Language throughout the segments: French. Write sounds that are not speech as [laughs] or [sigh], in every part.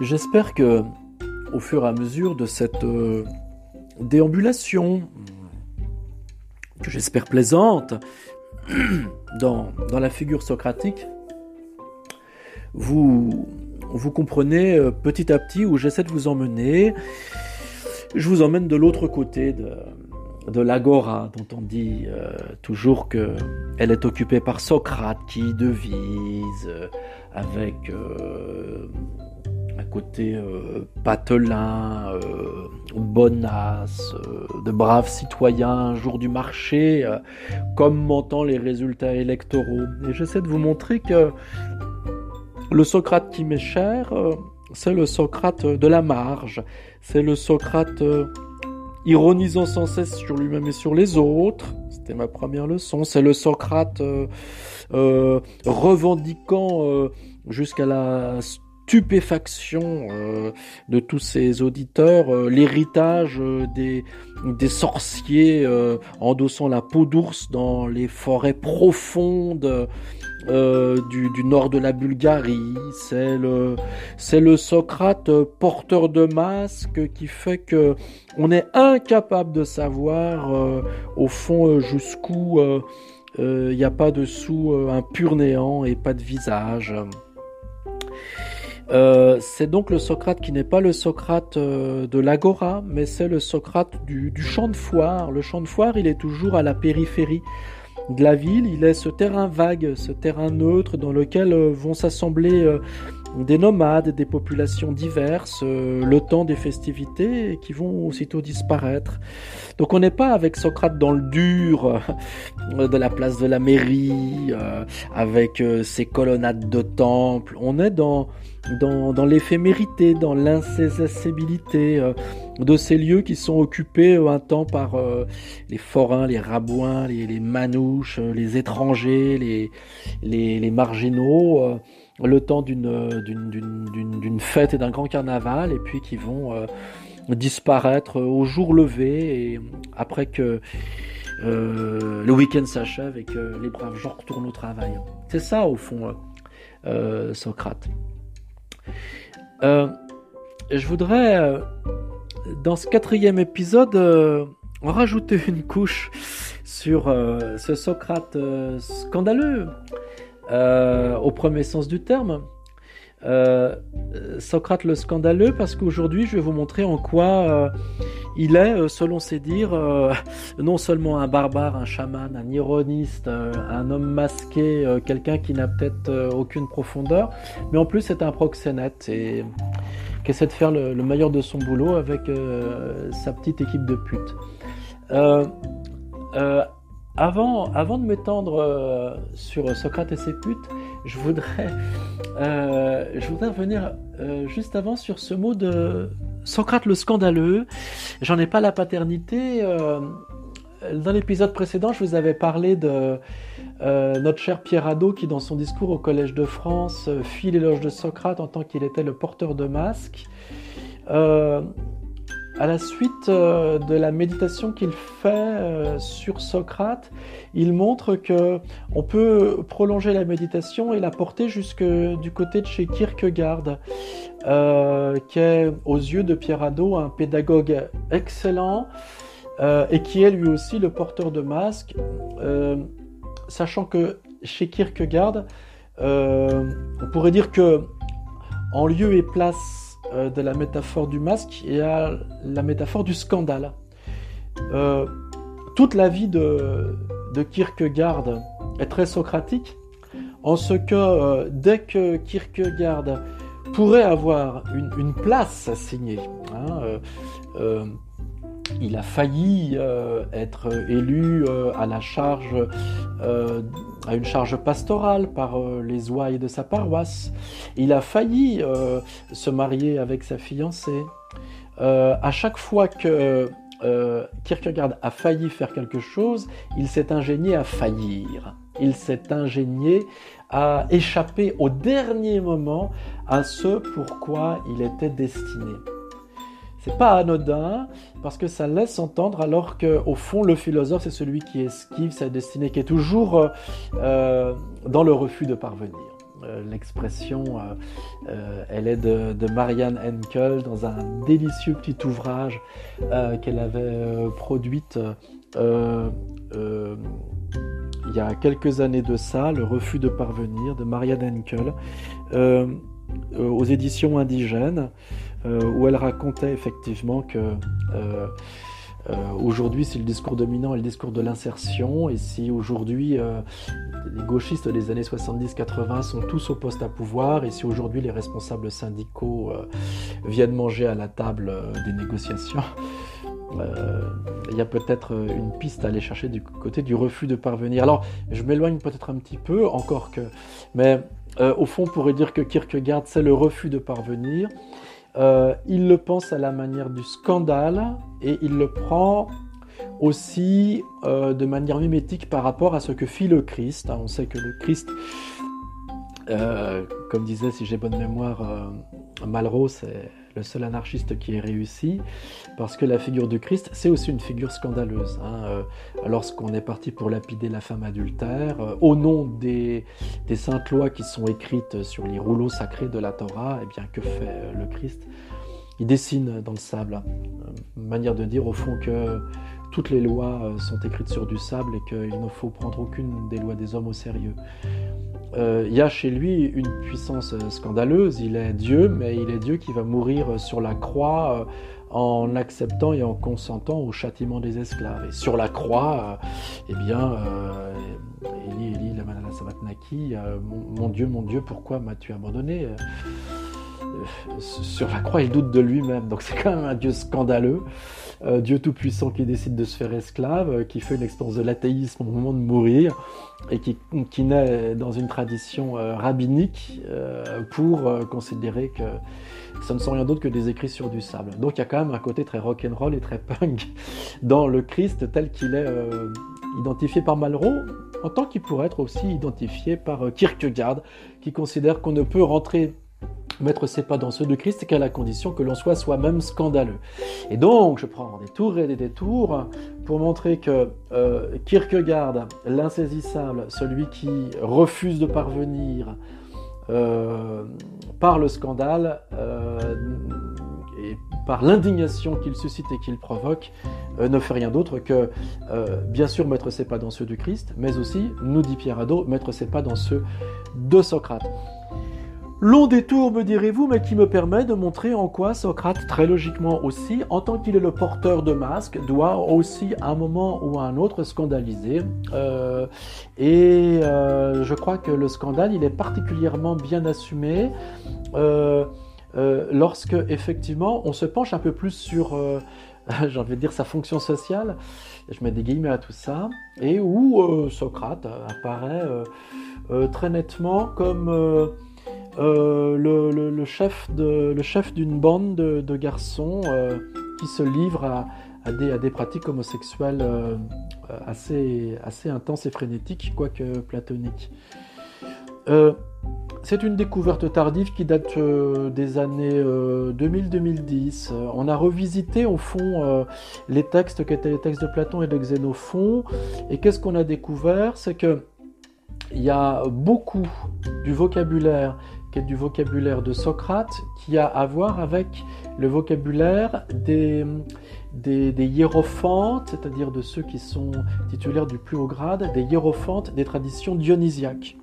J'espère que, au fur et à mesure de cette euh, déambulation, que j'espère plaisante, [clears throat] dans, dans, la figure socratique, vous, vous comprenez euh, petit à petit où j'essaie de vous emmener. Je vous emmène de l'autre côté de, de l'agora, dont on dit euh, toujours que elle est occupée par Socrate qui devise avec à côté euh, patelin, euh, bonasse, euh, de braves citoyens, jour du marché, euh, commentant les résultats électoraux. Et j'essaie de vous montrer que le Socrate qui m'est cher, c'est le Socrate de la marge, c'est le Socrate ironisant sans cesse sur lui-même et sur les autres. C'était ma première leçon. C'est le Socrate revendiquant jusqu'à la stupéfaction euh, de tous ces auditeurs, euh, l'héritage euh, des, sorciers endossant la peau d'ours dans les forêts profondes du, du, nord de la Bulgarie. C'est le, c'est le Socrate porteur de masque qui fait que on est incapable de savoir au fond jusqu'où il n'y a pas dessous un pur néant et pas de visage. Euh, c'est donc le Socrate qui n'est pas le Socrate euh, de l'agora, mais c'est le Socrate du, du, champ de foire. Le champ de foire, il est toujours à la périphérie de la ville. Il est ce terrain vague, ce terrain neutre dans lequel euh, vont s'assembler des nomades, des populations diverses, euh, le temps des festivités qui vont aussitôt disparaître. Donc on n'est pas avec Socrate dans le dur de la place de la mairie, avec ses colonnades de temple. On est dans dans, dans l'éphémérité, dans l'insaisissabilité euh, de ces lieux qui sont occupés euh, un temps par euh, les forains, les rabouins, les, les manouches, euh, les étrangers, les, les, les marginaux, euh, le temps d'une, d'une, fête et d'un grand carnaval, et puis qui vont euh, disparaître au jour levé, et après que le week-end s'achève et que les braves gens retournent au travail. C'est ça, au fond, Socrate. Euh, je voudrais, euh, dans ce quatrième épisode, euh, rajouter une couche sur euh, ce Socrate euh, au premier sens du terme. Socrate le scandaleux, parce qu'aujourd'hui, je vais vous montrer en quoi il est, selon ses dires, [laughs] non seulement un barbare, un chaman, un ironiste, un homme masqué, quelqu'un qui n'a peut-être aucune profondeur, mais en plus c'est un proxénète et qui essaie de faire le, le meilleur de son boulot avec euh, sa petite équipe de putes. Euh, euh, avant, de m'étendre sur Socrate et ses putes, je voudrais, voudrais revenir juste avant sur ce mot de Socrate le scandaleux. J'en ai pas la paternité. dans l'épisode précédent, je vous avais parlé de euh, notre cher Pierre Hadot qui, dans son discours au Collège de France, euh, fit l'éloge de Socrate en tant qu'il était le porteur de masque. Euh, à la suite euh, de la méditation qu'il fait euh, sur Socrate, il montre que on peut prolonger la méditation et la porter jusque du côté de chez Kierkegaard, euh, qui est aux yeux de Pierre Hadot un pédagogue excellent et qui est lui aussi le porteur de masque sachant que chez Kierkegaard, on pourrait dire que en lieu et place euh, de la métaphore du masque, y a la métaphore du scandale. Euh, toute la vie de, de, Kierkegaard est très socratique, en ce que euh, dès que Kierkegaard pourrait avoir une, place assignée, il a failli euh, être élu euh, à la charge, euh, à une charge pastorale par les ouailles de sa paroisse. Il a failli se marier avec sa fiancée. À chaque fois que Kierkegaard a failli faire quelque chose, il s'est ingénié à faillir. Il s'est ingénié à échapper au dernier moment à ce pourquoi il était destiné. C'est pas anodin parce que ça laisse entendre alors que au fond le philosophe c'est celui qui esquive sa destinée, qui est toujours euh, dans le refus de parvenir. l'expression, elle est de, de, Marianne Henkel dans un délicieux petit ouvrage qu'elle avait produite il y a quelques années de ça, Le refus de parvenir de Marianne Henkel, aux éditions indigènes, où elle racontait effectivement que euh, aujourd'hui, c'est le discours dominant et le discours de l'insertion. Et si aujourd'hui, euh, les gauchistes des années 70-80 sont tous au poste à pouvoir, et si aujourd'hui les responsables syndicaux euh, viennent manger à la table des négociations, il y a peut-être une piste à aller chercher du côté du refus de parvenir. Alors, je m'éloigne peut-être un petit peu, encore que, mais au fond, on pourrait dire que Kierkegaard, c'est le refus de parvenir. Euh, il le pense à la manière du scandale et il le prend aussi euh, de manière mimétique par rapport à ce que fit le Christ. On sait que le Christ, euh, comme disait, si j'ai bonne mémoire, Malraux, c'est le seul anarchiste qui ait réussi, parce que la figure du Christ, c'est aussi une figure scandaleuse. Hein. Euh, lorsqu'on est parti pour lapider la femme adultère, euh, au nom des, saintes lois qui sont écrites sur les rouleaux sacrés de la Torah, eh bien, que fait euh, le Christ? Il dessine dans le sable. manière de dire, au fond, que toutes les lois sont écrites sur du sable et qu'il ne faut prendre aucune des lois des hommes au sérieux. Euh, il y a chez lui une puissance euh, scandaleuse. Il est Dieu, mais il est Dieu qui va mourir sur la croix euh, en acceptant et en consentant au châtiment des esclaves. Et sur la croix, eh bien, Eli, Eli, la Sabatnaki, mon, Dieu, mon Dieu, pourquoi m'as-tu abandonné? Sur la croix, il doute de lui-même. Donc c'est quand même un Dieu scandaleux. Euh, Dieu Tout-Puissant qui décide de se faire esclave, euh, qui fait une expérience de l'athéisme au moment de mourir, et qui, naît dans une tradition euh, rabbinique pour considérer que ce ne sont rien d'autre que des écrits sur du sable. Donc il y a quand même un côté très rock'n'roll et très punk dans le Christ tel qu'il est identifié par Malraux, en tant qu'il pourrait être aussi identifié par Kierkegaard, qui considère qu'on ne peut rentrer mettre ses pas dans ceux de Christ qu'à la condition que l'on soit soi-même scandaleux. Et donc, je prends des tours et des détours pour montrer que euh, Kierkegaard, l'insaisissable, celui qui refuse de parvenir euh, par le scandale euh, et par l'indignation qu'il suscite et qu'il provoque, ne fait rien d'autre que, bien sûr, mettre ses pas dans ceux du Christ, mais aussi, nous dit Pierre Hadot, mettre ses pas dans ceux de Socrate. Long détour, me direz-vous, mais qui me permet de montrer en quoi Socrate, très logiquement aussi, en tant qu'il est le porteur de masques, doit aussi à un moment ou à un autre scandaliser. Euh, et euh, je crois que le scandale, il est particulièrement bien assumé euh, lorsque, effectivement, on se penche un peu plus sur, [laughs] j'ai envie de dire, sa fonction sociale. Je mets des guillemets à tout ça. Et où Socrate apparaît très nettement comme euh, le, chef d'une bande de, garçons euh, qui se livrent à, des, pratiques homosexuelles euh, assez, intenses et frénétiques, quoique platoniques. c'est une découverte tardive qui date des années 2000-2010. On a revisité au fond les textes qui étaient les textes de Platon et de Xénophon. Et qu'est-ce qu'on a découvert? C'est que il y a beaucoup du vocabulaire qui est du vocabulaire de Socrate, qui a à voir avec le vocabulaire des, hiérophantes, c'est-à-dire de ceux qui sont titulaires du plus haut grade, des hiérophantes des traditions dionysiaques.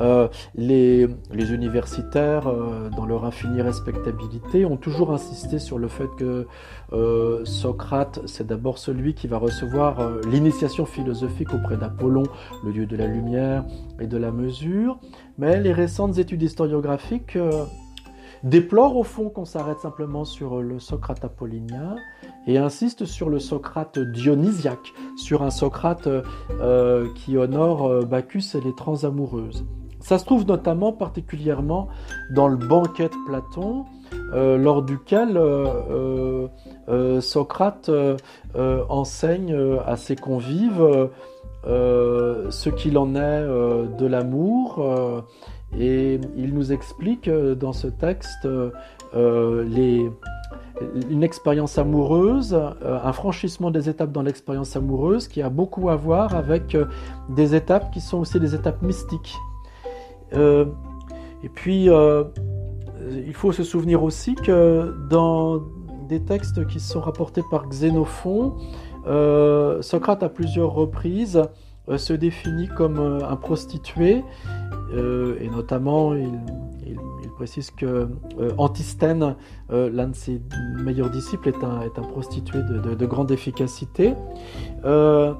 Euh, les, universitaires, euh, dans leur infinie respectabilité, ont toujours insisté sur le fait que euh, Socrate, c'est d'abord celui qui va recevoir l'initiation philosophique auprès d'Apollon, le dieu de la lumière et de la mesure. Mais les récentes études historiographiques déplorent au fond qu'on s'arrête simplement sur le Socrate apollinien et insistent sur le Socrate dionysiaque, sur un Socrate qui honore Bacchus et les transamoureuses. Ça se trouve notamment particulièrement dans le banquet de Platon, euh, lors duquel euh, euh, Socrate enseigne à ses convives ce qu'il en est de l'amour. et il nous explique dans ce texte une expérience amoureuse, un franchissement des étapes dans l'expérience amoureuse qui a beaucoup à voir avec des étapes qui sont aussi des étapes mystiques. Euh, Et puis, il faut se souvenir aussi que dans des textes qui sont rapportés par Xénophon, Socrate à plusieurs reprises se définit comme un prostitué, et notamment il précise que euh, Antisthène, euh, l'un de ses meilleurs disciples, est un, prostitué de, grande efficacité. Euh,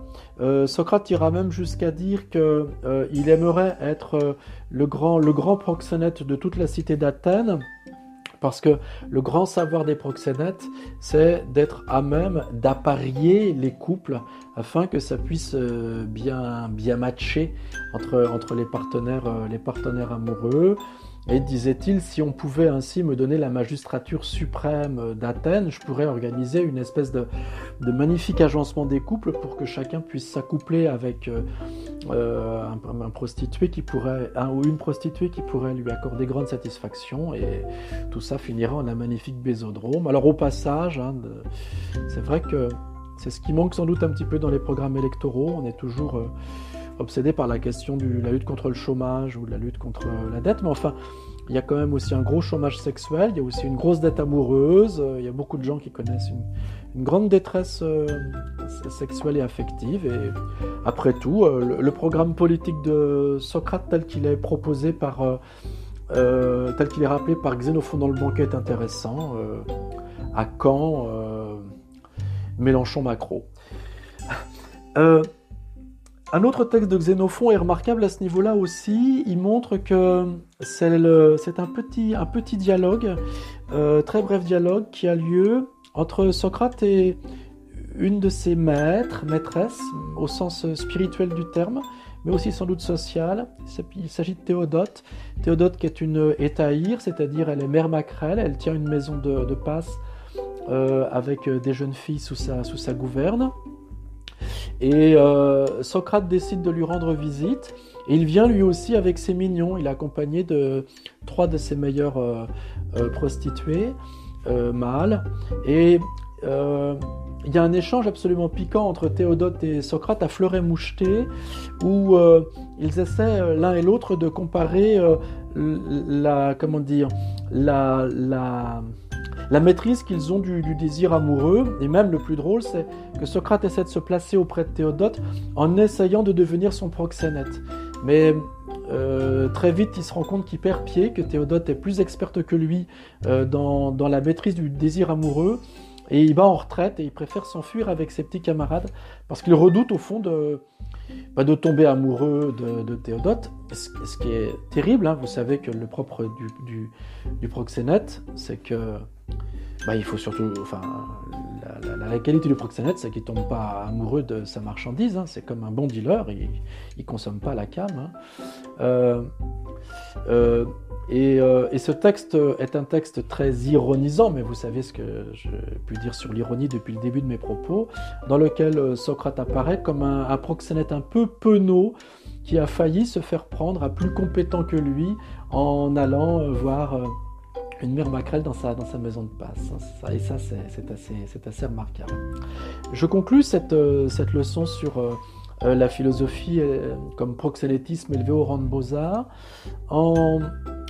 Socrate ira même jusqu'à dire qu'il aimerait être le grand, le grand proxénète de toute la cité d'Athènes. Parce que le grand savoir des proxénètes, c'est d'être à même d'apparier les couples afin que ça puisse bien, bien matcher entre, entre les, partenaires, les partenaires amoureux. Et disait-il, si on pouvait ainsi me donner la magistrature suprême d'Athènes, je pourrais organiser une espèce de, magnifique agencement des couples pour que chacun puisse s'accoupler avec euh, euh, un, prostitué qui pourrait, ou une prostituée qui pourrait lui accorder grande satisfaction, et tout ça finira en un magnifique bésodrome. Alors au passage, hein, c'est vrai que c'est ce qui manque sans doute un petit peu dans les programmes électoraux. On est toujours euh, obsédé par la question de la lutte contre le chômage ou de la lutte contre la dette, mais enfin, il y a quand même aussi un gros chômage sexuel, il y a aussi une grosse dette amoureuse, il y a beaucoup de gens qui connaissent une, grande détresse euh, sexuelle et affective. Et après tout, euh, le, programme politique de Socrate tel qu'il est proposé par, euh, tel qu'il est rappelé par Xénophon dans le banquet est intéressant. à Caen, Mélenchon-Macron. [laughs] Un autre texte de Xénophon est remarquable à ce niveau-là aussi. Il montre que c'est un petit, dialogue, euh, très bref dialogue, qui a lieu entre Socrate et une de ses maîtres, maîtresses, au sens spirituel du terme, mais aussi sans doute social. Il s'agit de Théodote. Théodote qui est une étaïre, c'est-à-dire elle est mère maquerelle, elle tient une maison de, passe euh, avec des jeunes filles sous sa gouverne. Et euh, Socrate décide de lui rendre visite. Il vient lui aussi avec ses mignons. Il est accompagné de trois de ses meilleures euh, euh, prostituées mâles. Et il y a un échange absolument piquant entre Théodote et Socrate à fleuret moucheté, où ils essaient l'un et l'autre de comparer la, comment dire, la, la la maîtrise qu'ils ont du, désir amoureux, et même le plus drôle, c'est que Socrate essaie de se placer auprès de Théodote en essayant de devenir son proxénète. Mais euh, très vite, il se rend compte qu'il perd pied, que Théodote est plus experte que lui euh, dans, la maîtrise du désir amoureux, et il va en retraite et il préfère s'enfuir avec ses petits camarades parce qu'il redoute au fond de, bah, de tomber amoureux de, Théodote. Ce, qui est terrible, hein. vous savez que le propre du, du proxénète, c'est que bah, il faut surtout, enfin, la, qualité du proxénète, c'est qu'il tombe pas amoureux de sa marchandise. Hein. c'est comme un bon dealer, il, ne consomme pas la cam. Hein. Euh, euh, euh, et, ce texte est un texte très ironisant, mais vous savez ce que je pu dire sur l'ironie depuis le début de mes propos, dans lequel Socrate apparaît comme un, un proxénète un peu penaud qui a failli se faire prendre à plus compétent que lui en allant voir une mère maquerelle dans sa, dans sa maison de passe. et ça, c'est assez, assez, remarquable. Je conclus cette, euh, cette leçon sur euh, euh, la philosophie comme proxénétisme élevé au rang de beaux-arts en,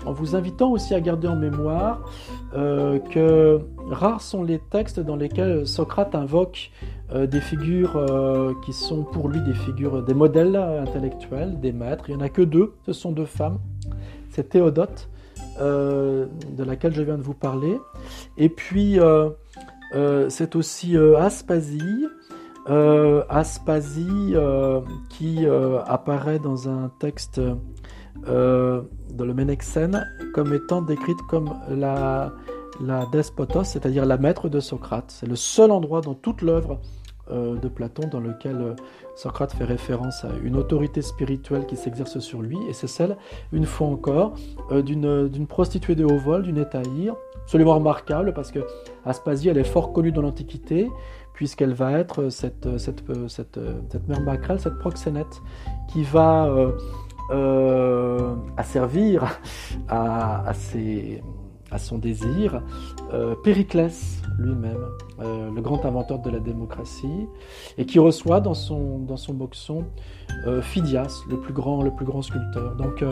en, vous invitant aussi à garder en mémoire que rares sont les textes dans lesquels Socrate invoque des figures qui sont pour lui des figures, des modèles intellectuels, des maîtres. Il n'y en a que deux, ce sont deux femmes. C'est Théodote euh, de laquelle je viens de vous parler. Et puis, euh, euh, c'est aussi Aspasie. Aspasie qui apparaît dans un texte de le Ménexène comme étant décrite comme la, la despotos, c'est-à-dire la maître de Socrate. C'est le seul endroit dans toute l'œuvre de Platon dans lequel Socrate fait référence à une autorité spirituelle qui s'exerce sur lui, et c'est celle, une fois encore, euh, d'une prostituée de haut vol, d'une étaïre, absolument remarquable parce que Aspasie, elle est fort connue dans l'Antiquité, puisqu'elle va être cette, mère macrale, cette proxénète, qui va euh, euh, servir à, à ses à son désir, euh, Périclès lui-même, euh, le grand inventeur de la démocratie, et qui reçoit dans son, dans son boxon euh, Phidias, le plus, grand, le plus grand sculpteur. Donc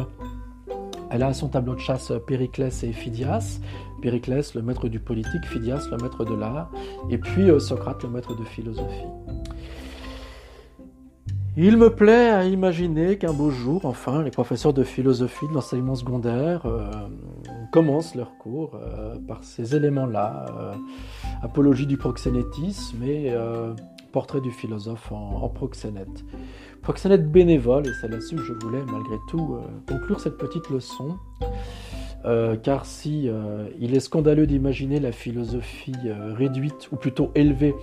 Elle a à son tableau de chasse Périclès et Phidias. Périclès, le maître du politique, Phidias, le maître de l'art, et puis Socrate, le maître de philosophie. Il me plaît à imaginer qu'un beau jour, enfin, les professeurs de philosophie de l'enseignement secondaire commencent leur cours euh, par ces éléments-là. Euh, apologie du proxénétisme et portrait du philosophe en, proxénète. Proxénète bénévole, et c'est là-dessus que je voulais malgré tout conclure cette petite leçon. car si il est scandaleux d'imaginer la philosophie réduite, ou plutôt élevée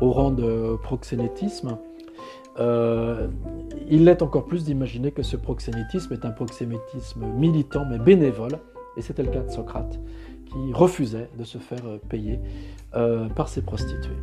au rang de proxénétisme, euh, il l'est encore plus d'imaginer que ce proxénétisme est un proxénétisme militant mais bénévole, et c'était le cas de Socrate, qui refusait de se faire payer euh, par ses prostituées.